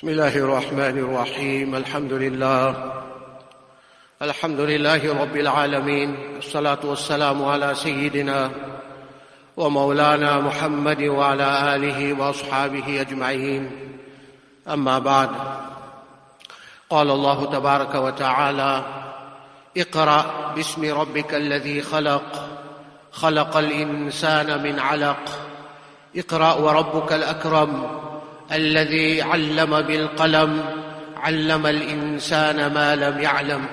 بسم الله الرحمن الرحيم. الحمد لله. الحمد لله رب العالمين. الصلاة والسلام على سيدنا ومولانا محمد وعلى آله وأصحابه أجمعين. أما بعد. قال الله تبارك وتعالى اقرأ باسم ربك الذي خلق. خلق الإنسان من علق. اقرأ وربك الأكرم. الذي علم بالقلم علم الإنسان ما لم يعلم.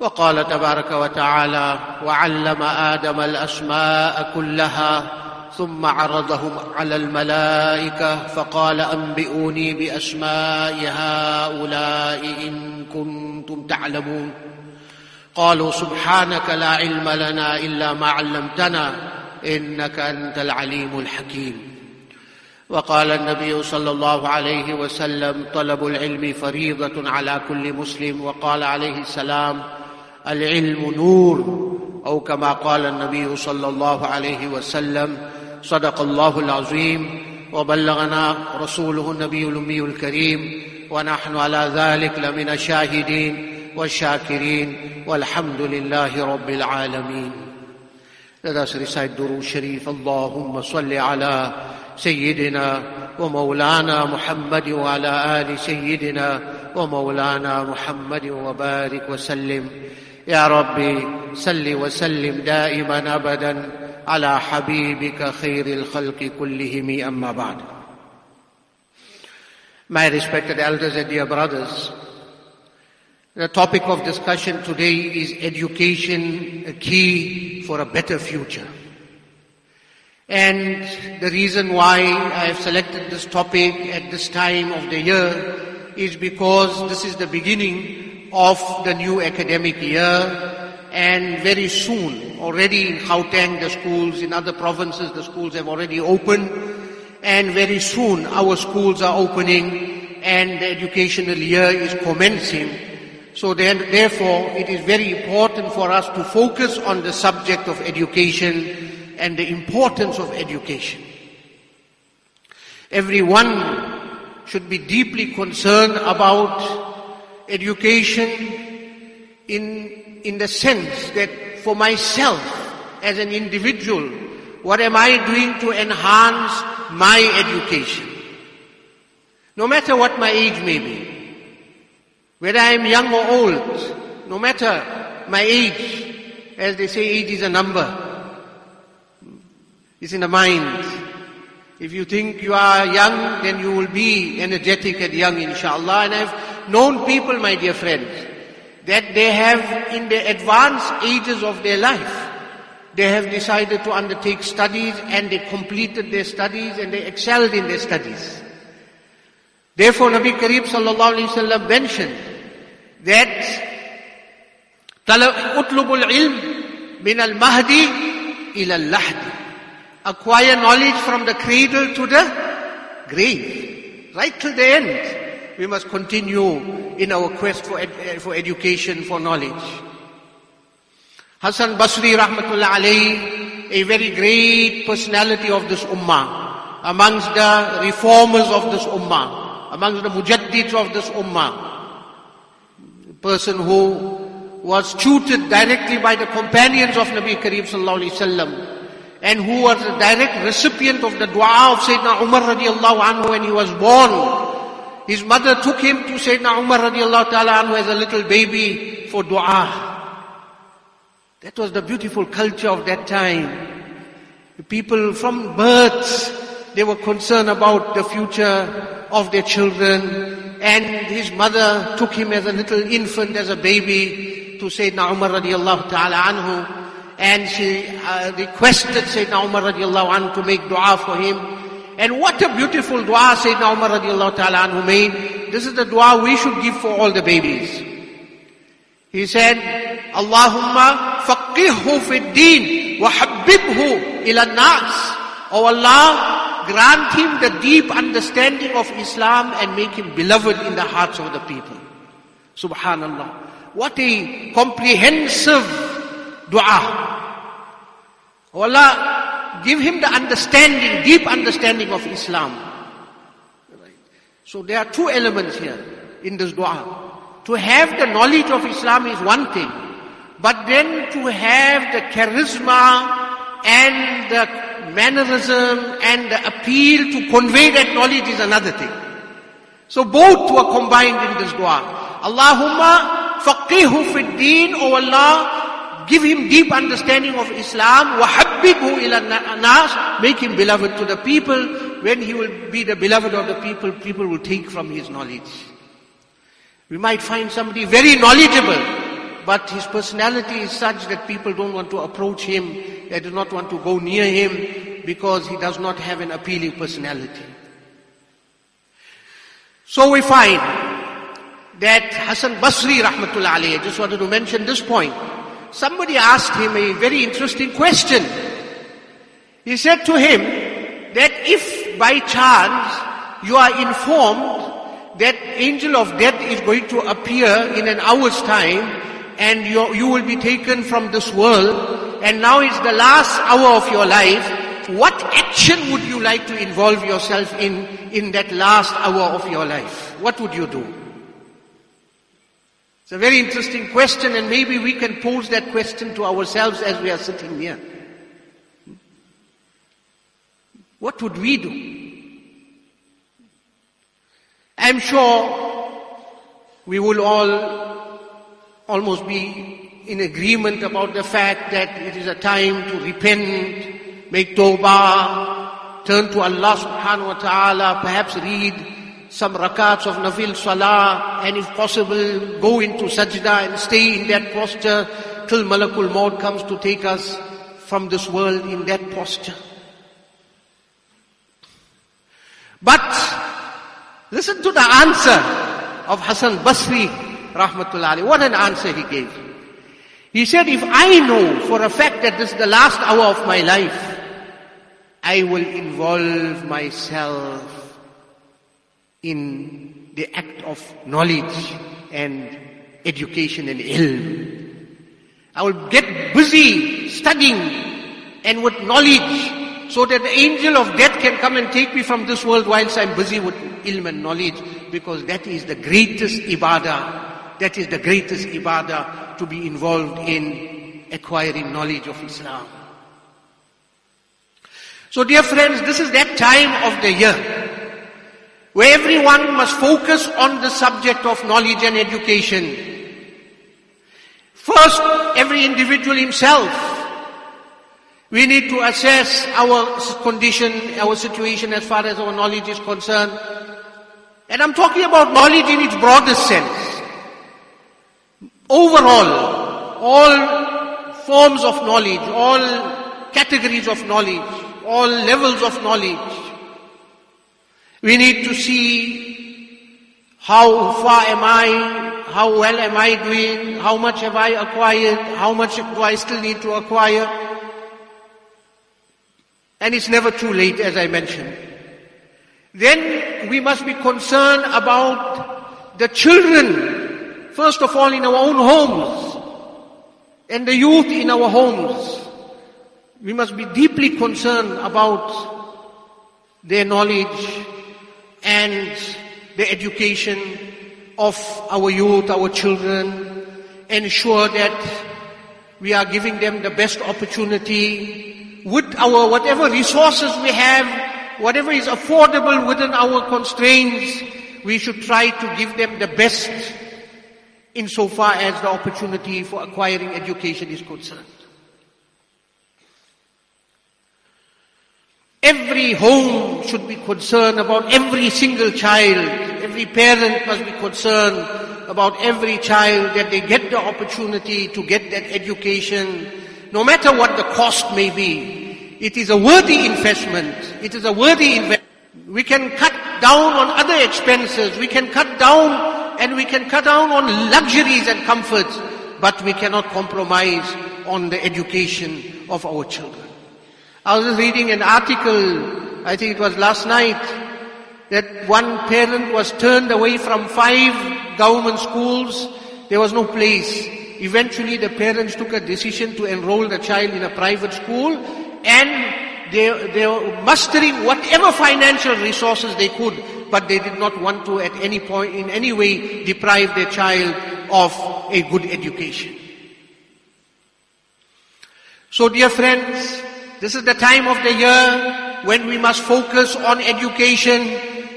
وقال تبارك وتعالى وعلم آدم الأسماء كلها ثم عرضهم على الملائكة فقال أنبئوني بأسماء هؤلاء إن كنتم تعلمون. قالوا سبحانك لا علم لنا إلا ما علمتنا إنك أنت العليم الحكيم. وقال النبي صلى الله عليه وسلم طلب العلم فريضة على كل مسلم. وقال عليه السلام العلم نور. أو كما قال النبي صلى الله عليه وسلم صدق الله العظيم. وبلغنا رسوله النبي الأمي الكريم ونحن على ذلك لمن الشاهدين والشاكرين. والحمد لله رب العالمين. Let us recite Sharif. Allahumma salli ala سيدنا ومولانا محمد وعلى آل سيدنا ومولانا محمد وبارك وسلم. يا ربي سل وسلم دائما ابدا على حبيبك خير الخلق كلهم. أما بعد. My respected elders and dear brothers, the topic of discussion today is education, a key for a better future. And the reason why I have selected this topic at this time of the year is because this is the beginning of the new academic year and very soon, already in Gauteng the schools, in other provinces the schools have already opened and very soon our schools are opening and the educational year is commencing. So then, therefore, it is very important for us to focus on the subject of education and the importance of education. Everyone should be deeply concerned about education in, in the sense that for myself as an individual, what am I doing to enhance my education? No matter what my age may be, whether I am young or old, no matter my age, as they say age is a number, it's in the mind. If you think you are young, then you will be energetic and young, inshallah. And I've known people, my dear friends, that they have, in the advanced ages of their life, they have decided to undertake studies and they completed their studies and they excelled in their studies. Therefore, Nabi Kareem sallallahu alayhi wasallam mentioned that اطلب العلم من المهدي إلى اللحد acquire knowledge from the cradle to the grave, right till the end. We must continue in our quest for, ed- eh, for education, for knowledge. Hassan Basri rahmatullah alayhi, a very great personality of this ummah, amongst the reformers of this ummah, amongst the mujaddids of this ummah, person who was tutored directly by the companions of Nabi Kareem sallallahu alayhi wasallam, and who was a direct recipient of the dua of Sayyidina Umar radiallahu anhu when he was born. His mother took him to Sayyidina Umar radiallahu ta'ala anhu as a little baby for dua. That was the beautiful culture of that time. The people from birth, they were concerned about the future of their children. And his mother took him as a little infant, as a baby, to Sayyidina Umar radiallahu ta'ala anhu and she uh, requested Sayyidina Umar radiallahu anhu to make dua for him. And what a beautiful dua Sayyidina Umar radiallahu ta'ala anhu made. This is the dua we should give for all the babies. He said, Allahumma faqihhu fi deen wa habbibhu ila nas. Oh Allah, grant him the deep understanding of Islam and make him beloved in the hearts of the people. Subhanallah. What a comprehensive dua. Oh Allah, give him the understanding, deep understanding of Islam. So there are two elements here in this dua. To have the knowledge of Islam is one thing, but then to have the charisma and the mannerism and the appeal to convey that knowledge is another thing. So both were combined in this dua. Allahumma faqihu fi deen, O Allah, give him deep understanding of Islam, ila nas, make him beloved to the people. When he will be the beloved of the people, people will take from his knowledge. We might find somebody very knowledgeable, but his personality is such that people don't want to approach him, they do not want to go near him because he does not have an appealing personality. So we find that Hassan Basri rahmatullah alayhi, I just wanted to mention this point. Somebody asked him a very interesting question. He said to him that if by chance you are informed that angel of death is going to appear in an hour's time and you, you will be taken from this world and now it's the last hour of your life, what action would you like to involve yourself in, in that last hour of your life? What would you do? It's a very interesting question and maybe we can pose that question to ourselves as we are sitting here. What would we do? I'm sure we will all almost be in agreement about the fact that it is a time to repent, make tawbah, turn to Allah subhanahu wa ta'ala, perhaps read some rakats of nafil salah, and if possible, go into sajda and stay in that posture till malakul maut comes to take us from this world in that posture. But listen to the answer of Hassan Basri rahmatullahi. What an answer he gave. He said, if I know for a fact that this is the last hour of my life, I will involve myself in the act of knowledge and education and ilm. I will get busy studying and with knowledge so that the angel of death can come and take me from this world whilst I'm busy with ilm and knowledge because that is the greatest ibadah. That is the greatest ibadah to be involved in acquiring knowledge of Islam. So dear friends, this is that time of the year where everyone must focus on the subject of knowledge and education. First, every individual himself. We need to assess our condition, our situation as far as our knowledge is concerned. And I'm talking about knowledge in its broadest sense. Overall, all forms of knowledge, all categories of knowledge, all levels of knowledge. We need to see how far am I, how well am I doing, how much have I acquired, how much do I still need to acquire. And it's never too late as I mentioned. Then we must be concerned about the children, first of all in our own homes, and the youth in our homes. We must be deeply concerned about their knowledge and the education of our youth, our children, ensure that we are giving them the best opportunity with our whatever resources we have, whatever is affordable within our constraints, we should try to give them the best insofar as the opportunity for acquiring education is concerned. Every home should be concerned about every single child. Every parent must be concerned about every child that they get the opportunity to get that education, no matter what the cost may be. It is a worthy investment. It is a worthy investment. We can cut down on other expenses. We can cut down and we can cut down on luxuries and comforts, but we cannot compromise on the education of our children. I was reading an article, I think it was last night, that one parent was turned away from five government schools. There was no place. Eventually the parents took a decision to enroll the child in a private school and they, they were mustering whatever financial resources they could but they did not want to at any point, in any way, deprive their child of a good education. So dear friends, this is the time of the year when we must focus on education.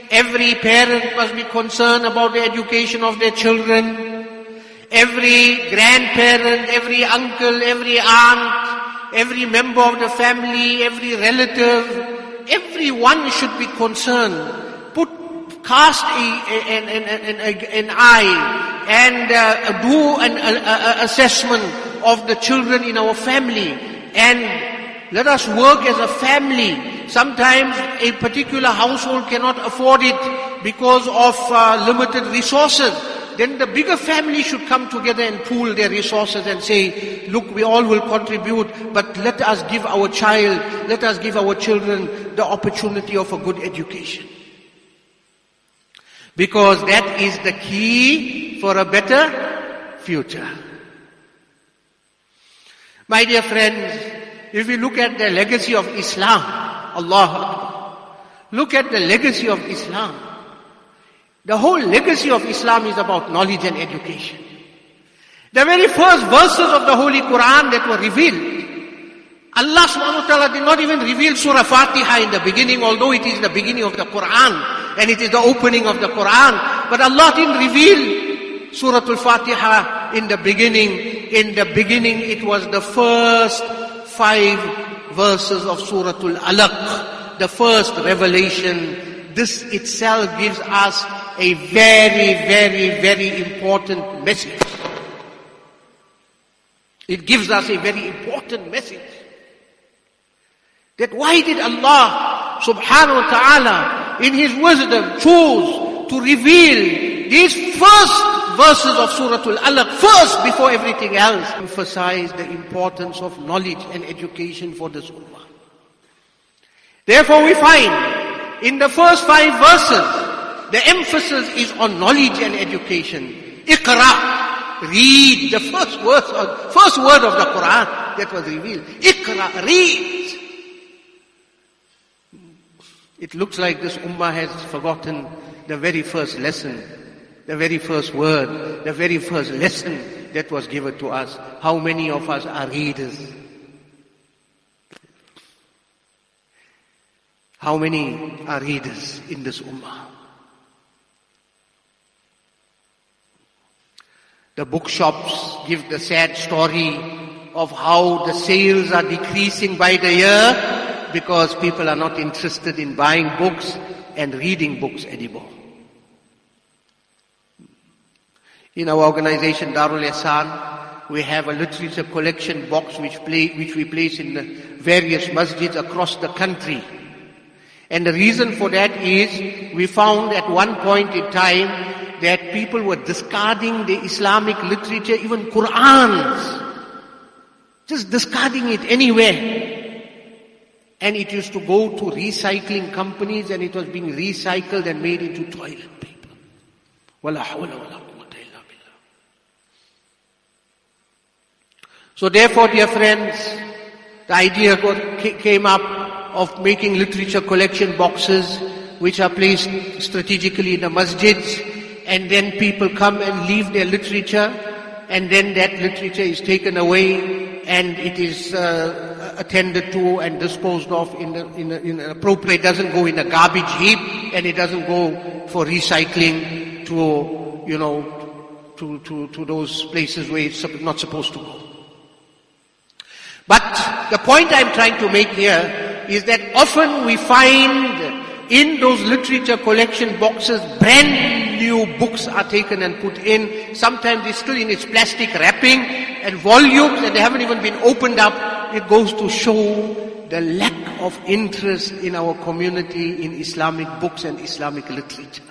Every parent must be concerned about the education of their children. Every grandparent, every uncle, every aunt, every member of the family, every relative, everyone should be concerned. Put, cast a, an, an, an, an eye and uh, do an a, assessment of the children in our family and let us work as a family. Sometimes a particular household cannot afford it because of uh, limited resources. Then the bigger family should come together and pool their resources and say, look, we all will contribute, but let us give our child, let us give our children the opportunity of a good education. Because that is the key for a better future. My dear friends, if we look at the legacy of Islam, Allah look at the legacy of Islam. The whole legacy of Islam is about knowledge and education. The very first verses of the Holy Quran that were revealed, Allah subhanahu wa ta'ala did not even reveal Surah Fatiha in the beginning, although it is the beginning of the Quran, and it is the opening of the Quran. But Allah didn't reveal Surah Al-Fatiha in the beginning. In the beginning, it was the first five verses of Surah Al-Alaq, the first revelation. This itself gives us a very, very, very important message. It gives us a very important message. That why did Allah subhanahu wa ta'ala in His wisdom choose to reveal these first verses of Surah Al-Alaq first before everything else emphasize the importance of knowledge and education for this ummah. Therefore we find in the first five verses, the emphasis is on knowledge and education. Iqra, read the first word, first word of the Quran that was revealed. Iqra, read. It looks like this ummah has forgotten the very first lesson the very first word, the very first lesson that was given to us. How many of us are readers? How many are readers in this ummah? The bookshops give the sad story of how the sales are decreasing by the year because people are not interested in buying books and reading books anymore. In our organization Darul Ihsan, we have a literature collection box which, play, which we place in the various masjids across the country. And the reason for that is we found at one point in time that people were discarding the Islamic literature, even Qur'ans. Just discarding it anywhere. And it used to go to recycling companies and it was being recycled and made into toilet paper. Wala hawla wala So therefore, dear friends, the idea came up of making literature collection boxes which are placed strategically in the masjids and then people come and leave their literature and then that literature is taken away and it is uh, attended to and disposed of in, the, in, the, in an appropriate, it doesn't go in a garbage heap and it doesn't go for recycling to, you know, to, to, to those places where it's not supposed to go. But the point I'm trying to make here is that often we find in those literature collection boxes brand new books are taken and put in. Sometimes it's still in its plastic wrapping and volumes and they haven't even been opened up. It goes to show the lack of interest in our community in Islamic books and Islamic literature.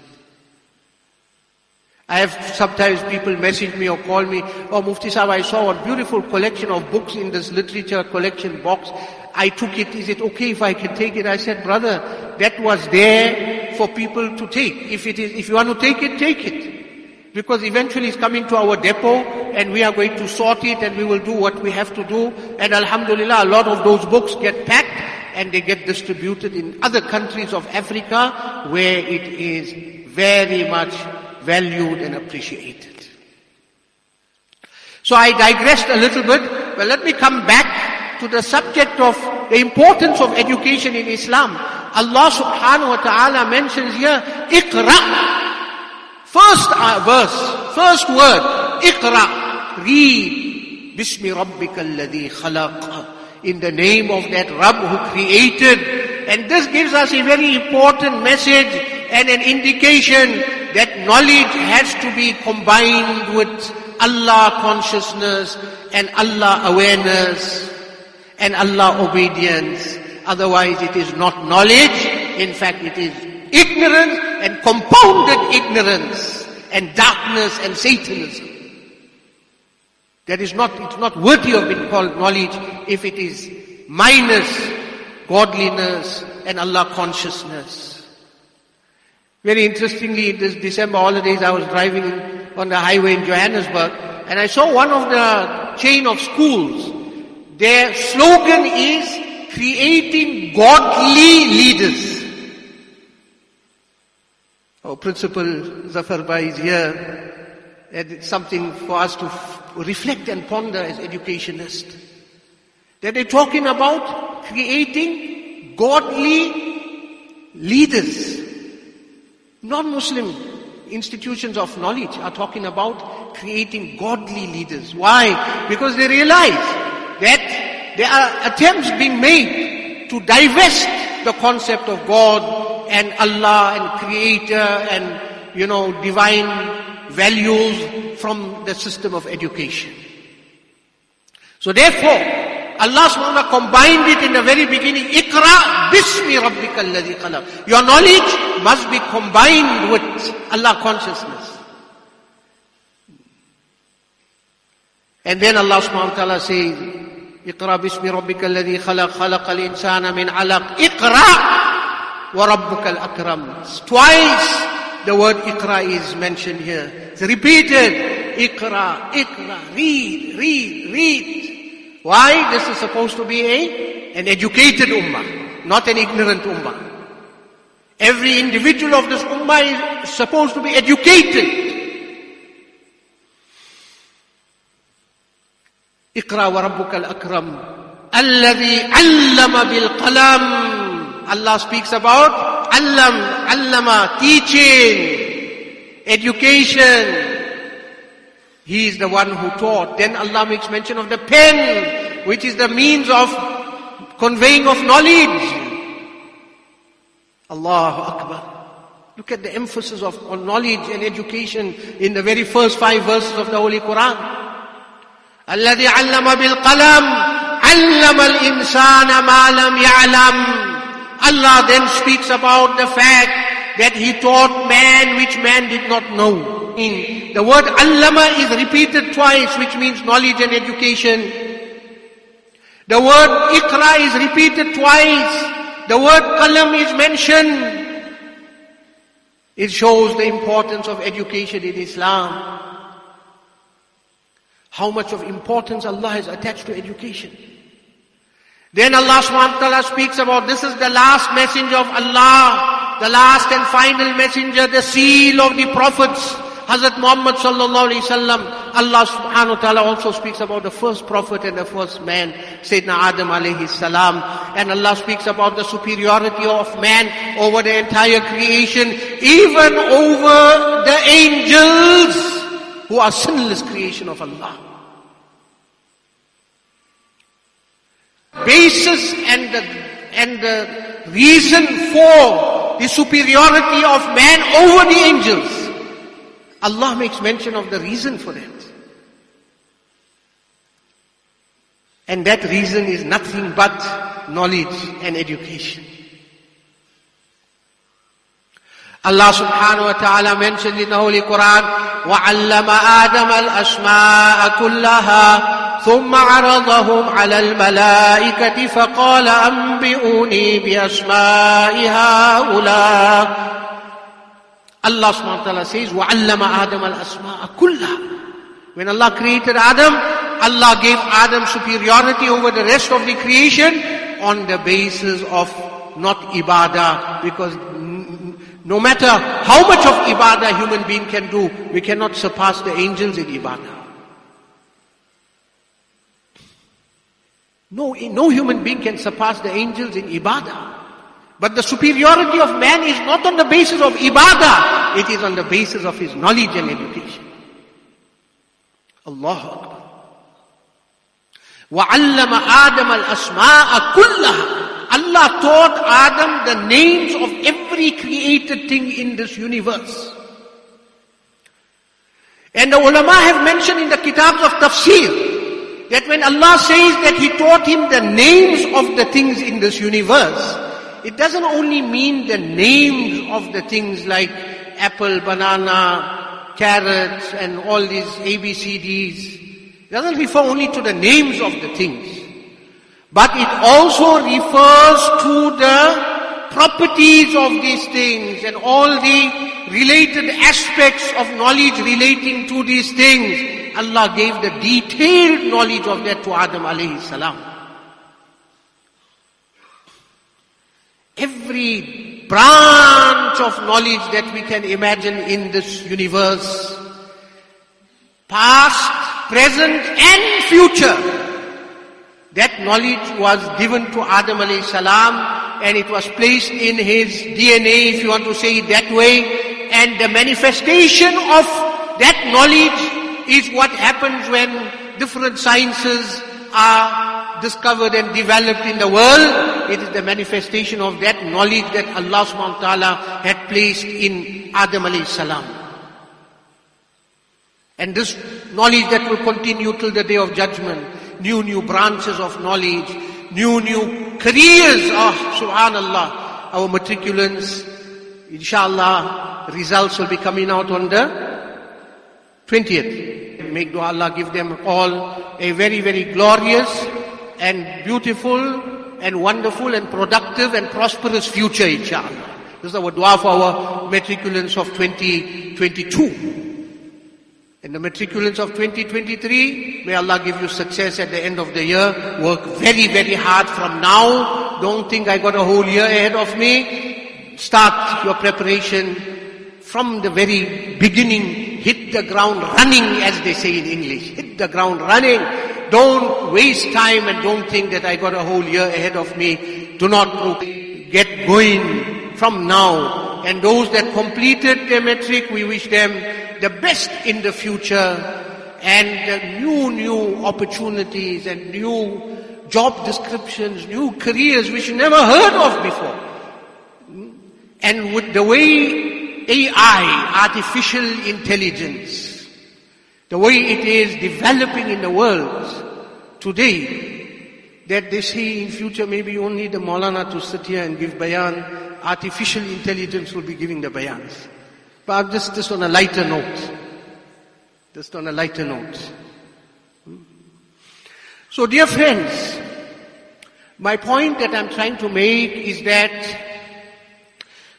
I have sometimes people message me or call me, oh Mufti Sahib, I saw a beautiful collection of books in this literature collection box. I took it, is it okay if I can take it? I said, brother, that was there for people to take. If it is, if you want to take it, take it. Because eventually it's coming to our depot and we are going to sort it and we will do what we have to do. And Alhamdulillah, a lot of those books get packed and they get distributed in other countries of Africa where it is very much valued and appreciated. So I digressed a little bit, but let me come back to the subject of the importance of education in Islam. Allah subhanahu wa ta'ala mentions here, Iqra. First uh, verse, first word, Iqra. Read. Bismi rabbika alladhi khalaq in the name of that Rabb who created. And this gives us a very important message and an indication that knowledge has to be combined with Allah consciousness and Allah awareness and Allah obedience. Otherwise it is not knowledge. In fact it is ignorance and compounded ignorance and darkness and Satanism. That is not, it's not worthy of being called knowledge if it is minus godliness and Allah consciousness. Very interestingly, in this December holidays, I was driving on the highway in Johannesburg, and I saw one of the chain of schools. Their slogan is creating godly leaders. Our principal Zafar Bhai is here. And it's something for us to reflect and ponder as educationists. That they're talking about creating godly leaders. Non-Muslim institutions of knowledge are talking about creating godly leaders. Why? Because they realize that there are attempts being made to divest the concept of God and Allah and Creator and, you know, divine values from the system of education. So therefore, Allah subhanahu combined it in the very beginning. Ikra bismi rabbika alladhi khalaq. Your knowledge must be combined with Allah consciousness. And then Allah subhanahu wa ta'ala says, اقرأ باسم ربك الذي خلق خلق الإنسان من علق اقرأ وربك الأكرم Twice the word اقرأ is mentioned here. It's repeated. اقرأ اقرأ read read read Why? This is supposed to be a, an educated ummah, not an ignorant ummah. Every individual of this ummah is supposed to be educated. اقرأ وربك الأكرم الذي علم بالقلم Allah speaks about allam, allama, teaching, education. He is the one who taught. Then Allah makes mention of the pen, which is the means of conveying of knowledge. Allahu Akbar. Look at the emphasis of on knowledge and education in the very first five verses of the Holy Quran. الذي علم بالقلم علم الإنسان ما لم يعلم Allah then speaks about the fact that He taught man which man did not know. In the word allama is repeated twice, which means knowledge and education. The word ikra is repeated twice. The word qalam is mentioned. It shows the importance of education in Islam. How much of importance Allah has attached to education. Then Allah subhanahu wa ta'ala speaks about this is the last messenger of Allah, the last and final messenger, the seal of the prophets. Hazrat Muhammad sallallahu alayhi wasallam. Allah subhanahu wa ta'ala also speaks about the first prophet and the first man, Sayyidina Adam alayhi salam. And Allah speaks about the superiority of man over the entire creation, even over the angels who are sinless creation of Allah. basis and the, and the reason for the superiority of man over the angels. Allah makes mention of the reason for that. And that reason is nothing but knowledge and education. Allah subhanahu wa ta'ala mentioned in the Holy Quran, وَعَلَّمَ آدَمَ الْأَسْمَاءَ كُلَّهَا ثم عرضهم على الملائكة فقال أنبئوني بأسماء هؤلاء Allah subhanahu wa ta'ala says, وَعَلَّمَ آدَمَ الْأَسْمَاءَ كُلَّهَا When Allah created Adam, Allah gave Adam superiority over the rest of the creation on the basis of not ibadah because no matter how much of ibadah human being can do, we cannot surpass the angels in ibadah. No, no human being can surpass the angels in ibadah. But the superiority of man is not on the basis of ibadah, it is on the basis of his knowledge and education. Allah Akbar. وَعَلَّمَ آدَمَ الْأَسْمَاءَ كُلَّهَا Allah taught Adam the names of every created thing in this universe. And the ulama have mentioned in the kitabs of tafsir that when Allah says that He taught him the names of the things in this universe, it doesn't only mean the names of the things like apple, banana, carrots and all these ABCDs. It doesn't refer only to the names of the things. But it also refers to the properties of these things and all the related aspects of knowledge relating to these things. Allah gave the detailed knowledge of that to Adam alayhi salam. Every branch of knowledge that we can imagine in this universe, past, present and future, that knowledge was given to Adam alayhi salam and it was placed in his DNA, if you want to say it that way. And the manifestation of that knowledge is what happens when different sciences are discovered and developed in the world. It is the manifestation of that knowledge that Allah subhanahu wa ta'ala had placed in Adam alayhi salam. And this knowledge that will continue till the day of judgment new, new branches of knowledge, new, new careers. Oh, subhanallah. Our matriculants, inshallah, results will be coming out on the 20th. Make dua Allah give them all a very, very glorious and beautiful and wonderful and productive and prosperous future, inshallah. This is our dua for our matriculants of 2022. And the matriculants of 2023, may Allah give you success at the end of the year. Work very, very hard from now. Don't think I got a whole year ahead of me. Start your preparation from the very beginning. Hit the ground running, as they say in English. Hit the ground running. Don't waste time and don't think that I got a whole year ahead of me. Do not get going from now. And those that completed their matric, we wish them the best in the future and new, new opportunities and new job descriptions, new careers which you never heard of before. And with the way AI, artificial intelligence, the way it is developing in the world today, that they say in future maybe only the Maulana to sit here and give bayan, artificial intelligence will be giving the bayans. But just, just on a lighter note. Just on a lighter note. Hmm? So dear friends, my point that I'm trying to make is that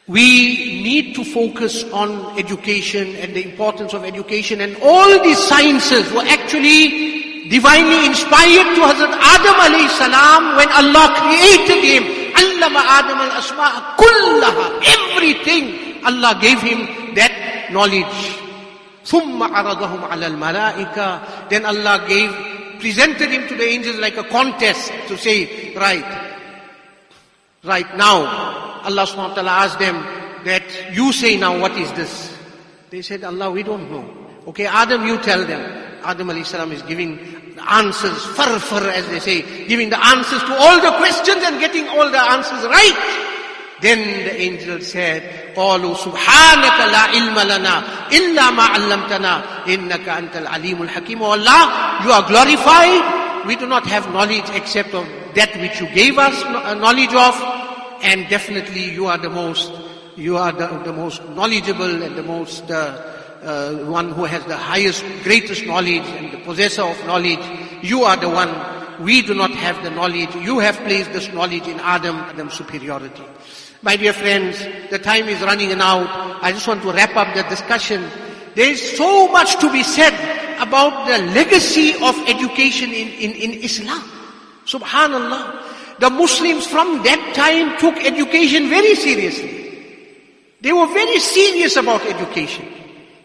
we need to focus on education and the importance of education and all these sciences were actually divinely inspired to Hazrat Adam alayhi salam when Allah created him Allama Adam al-asma'a kullaha. Everything Allah gave him that knowledge. ثُمَّ عَرَضَهُمْ عَلَى الْمَلَائِكَةِ Then Allah gave, presented him to the angels like a contest to say, right, right now, Allah subhanahu wa ta'ala asked them that you say now what is this? They said, Allah, we don't know. Okay, Adam, you tell them. Adam alayhi salam is giving the answers, far far as they say, giving the answers to all the questions and getting all the answers right. Then the angel said, قالوا سبحانك لا علم لنا إلا ما علمتنا إنك أنت العليم الحكيم Oh Allah, you are glorified. We do not have knowledge except of that which you gave us uh, knowledge of. And definitely you are the most, you are the, the most knowledgeable and the most uh, uh, one who has the highest, greatest knowledge and the possessor of knowledge. You are the one. We do not have the knowledge. You have placed this knowledge in Adam, Adam's superiority. My dear friends, the time is running out. I just want to wrap up the discussion. There is so much to be said about the legacy of education in, in, in Islam. Subhanallah. The Muslims from that time took education very seriously. They were very serious about education.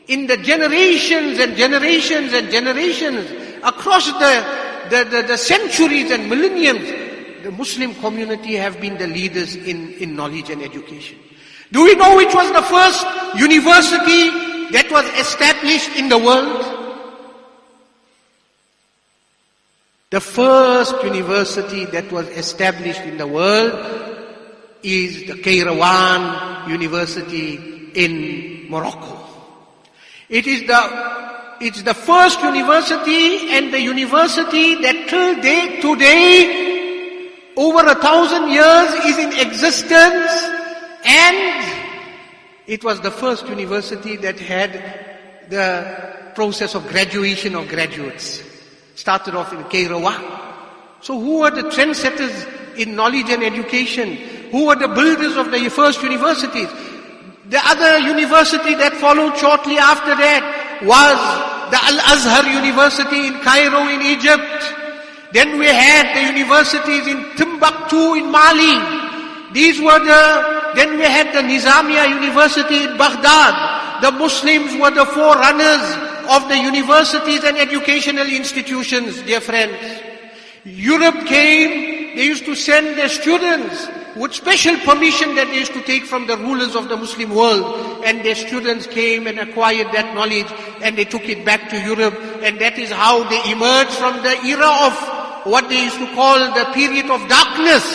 In the generations and generations and generations across the, the, the, the centuries and millenniums, the Muslim community have been the leaders in, in knowledge and education. Do we know which was the first university that was established in the world? The first university that was established in the world is the Qarawiyyin University in Morocco. It is the, it's the first university and the university that till day, today, over a thousand years is in existence and it was the first university that had the process of graduation of graduates. Started off in Qarawiyyin. So who were the trendsetters in knowledge and education? Who were the builders of the first universities? The other university that followed shortly after that was the Al-Azhar University in Cairo in Egypt. Then we had the universities in Timbuktu in Mali. These were the, then we had the Nizamiya University in Baghdad. The Muslims were the forerunners of the universities and educational institutions, dear friends. Europe came, they used to send their students with special permission that they used to take from the rulers of the Muslim world. And their students came and acquired that knowledge and they took it back to Europe. And that is how they emerged from the era of what they used to call the period of darkness.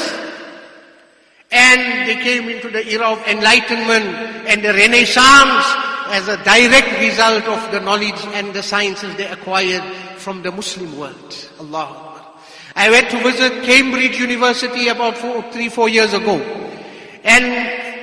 And they came into the era of enlightenment and the renaissance as a direct result of the knowledge and the sciences they acquired from the Muslim world. Allah I went to visit Cambridge University about four, three, four years ago. And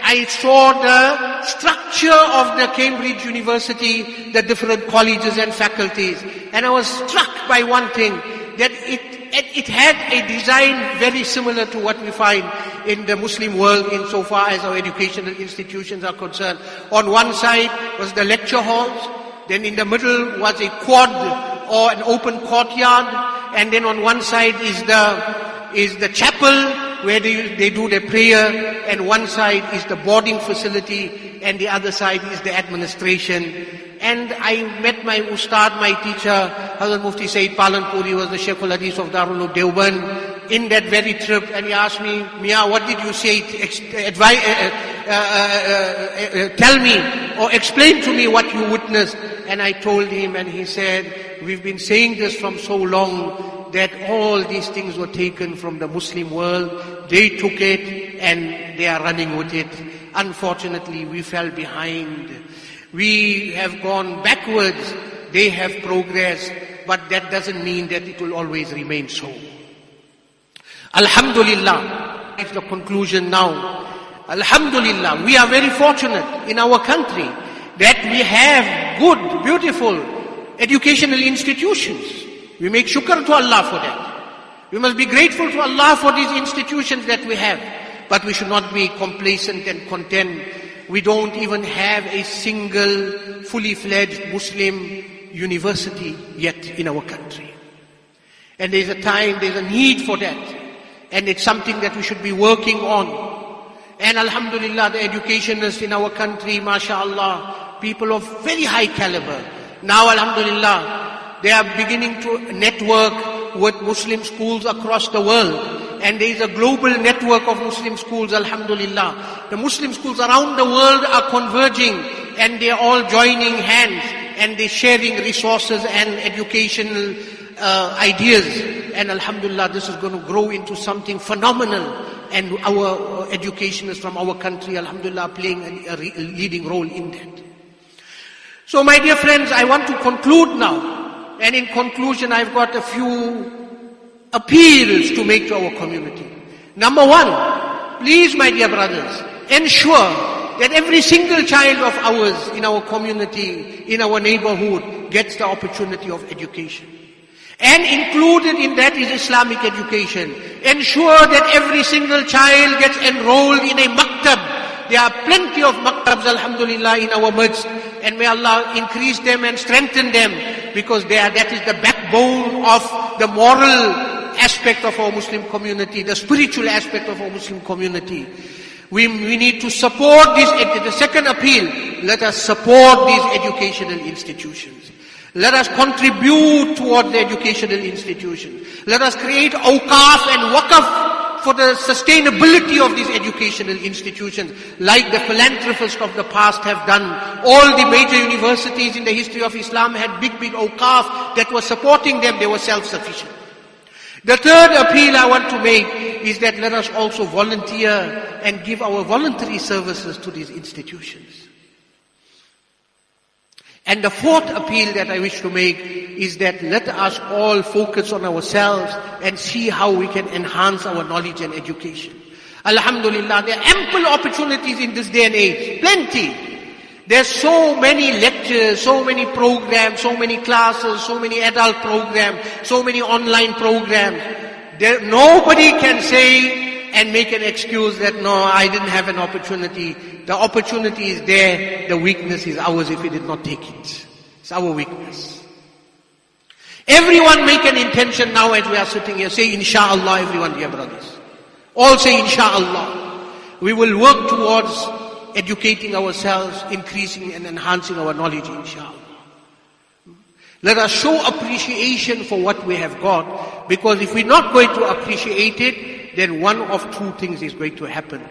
I saw the structure of the Cambridge University, the different colleges and faculties. And I was struck by one thing, that it it had a design very similar to what we find in the Muslim world insofar as our educational institutions are concerned. On one side was the lecture halls, then in the middle was a quad or an open courtyard, and then on one side is the, is the chapel where they, they do their prayer, and one side is the boarding facility, and the other side is the administration. And I met my ustad, my teacher, Hazrat Mufti Saeed Palanpuri was the Sheikh al-Hadith of Darul Deoband in that very trip and he asked me, Mia, what did you say? Uh uh, uh, uh, uh, tell me or explain to me what you witnessed. And I told him and he said, we've been saying this from so long that all these things were taken from the Muslim world. They took it and they are running with it. Unfortunately, we fell behind. We have gone backwards, they have progressed, but that doesn't mean that it will always remain so. Alhamdulillah, it's the conclusion now. Alhamdulillah, we are very fortunate in our country that we have good, beautiful educational institutions. We make shukr to Allah for that. We must be grateful to Allah for these institutions that we have. But we should not be complacent and content we don't even have a single fully fledged Muslim university yet in our country. And there's a time, there's a need for that. And it's something that we should be working on. And Alhamdulillah, the educationists in our country, mashallah, people of very high caliber. Now Alhamdulillah, they are beginning to network with Muslim schools across the world and there is a global network of Muslim schools, alhamdulillah. The Muslim schools around the world are converging and they're all joining hands and they're sharing resources and educational uh, ideas. And alhamdulillah, this is going to grow into something phenomenal. And our educationists from our country, alhamdulillah, playing a, a leading role in that. So my dear friends, I want to conclude now. And in conclusion, I've got a few appeals to make to our community. Number one, please my dear brothers, ensure that every single child of ours in our community, in our neighborhood, gets the opportunity of education. And included in that is Islamic education. Ensure that every single child gets enrolled in a maktab. There are plenty of maktabs, alhamdulillah, in our midst. And may Allah increase them and strengthen them because they are, that is the backbone of the moral aspect of our Muslim community, the spiritual aspect of our Muslim community. We, we need to support this. The second appeal, let us support these educational institutions. Let us contribute toward the educational institutions. Let us create awqaf and waqaf for the sustainability of these educational institutions, like the philanthropists of the past have done. All the major universities in the history of Islam had big, big awqaf that were supporting them. They were self-sufficient. The third appeal I want to make is that let us also volunteer and give our voluntary services to these institutions. And the fourth appeal that I wish to make is that let us all focus on ourselves and see how we can enhance our knowledge and education. Alhamdulillah, there are ample opportunities in this day and age. Plenty. There's so many lectures, so many programs, so many classes, so many adult programs, so many online programs. There, nobody can say and make an excuse that no, I didn't have an opportunity. The opportunity is there. The weakness is ours if we did not take it. It's our weakness. Everyone make an intention now as we are sitting here. Say inshallah everyone dear brothers. All say inshallah. We will work towards educating ourselves, increasing and enhancing our knowledge, inshallah. Let us show appreciation for what we have got, because if we're not going to appreciate it, then one of two things is going to happen.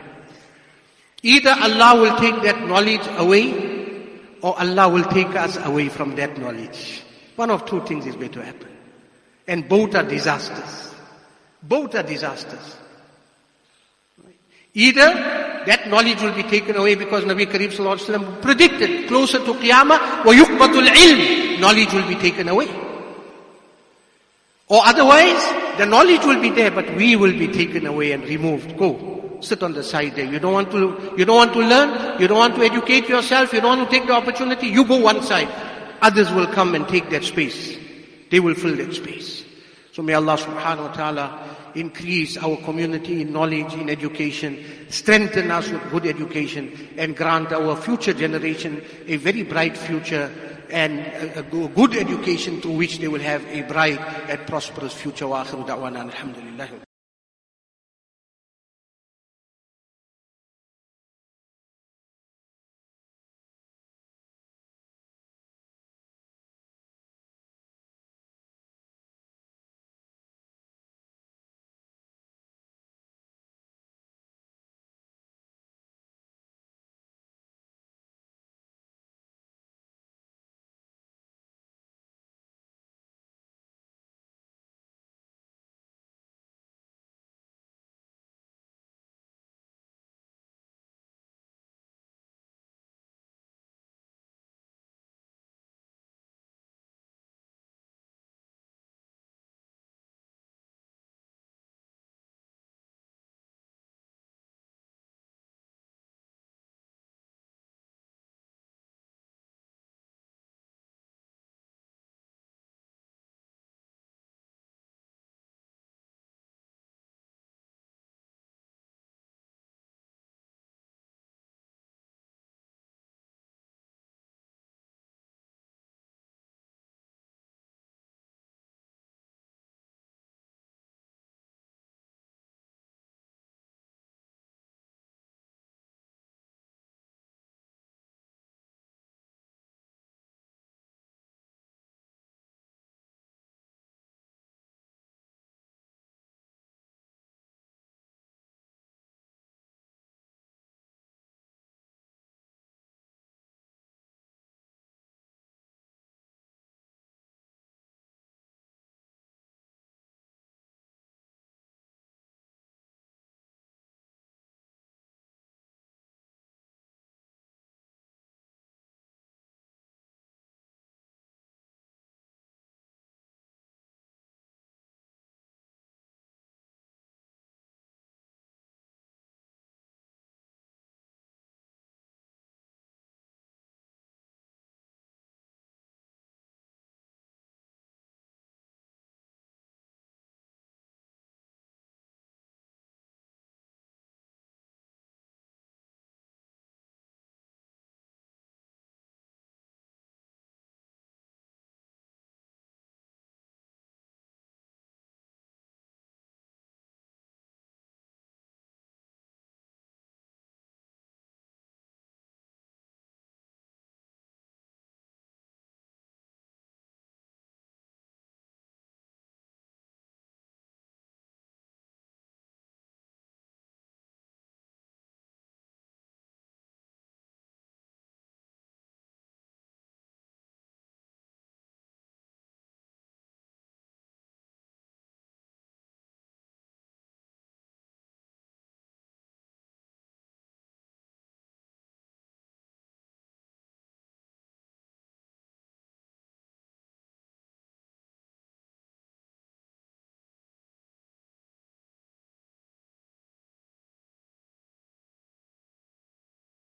Either Allah will take that knowledge away, or Allah will take us away from that knowledge. One of two things is going to happen. And both are disasters. Both are disasters. Either that knowledge will be taken away because Nabi Kareem Sallallahu predicted closer to Qiyamah, وَيُقْبَةُ الْعِلْمِ Knowledge will be taken away. Or otherwise, the knowledge will be there, but we will be taken away and removed. Go, sit on the side there. You don't want to, you don't want to learn, you don't want to educate yourself, you don't want to take the opportunity, you go one side. Others will come and take that space. They will fill that space. So may Allah subhanahu wa ta'ala increase our community in knowledge, in education, strengthen us with good education, and grant our future generation a very bright future and a, good education through which they will have a bright and prosperous future.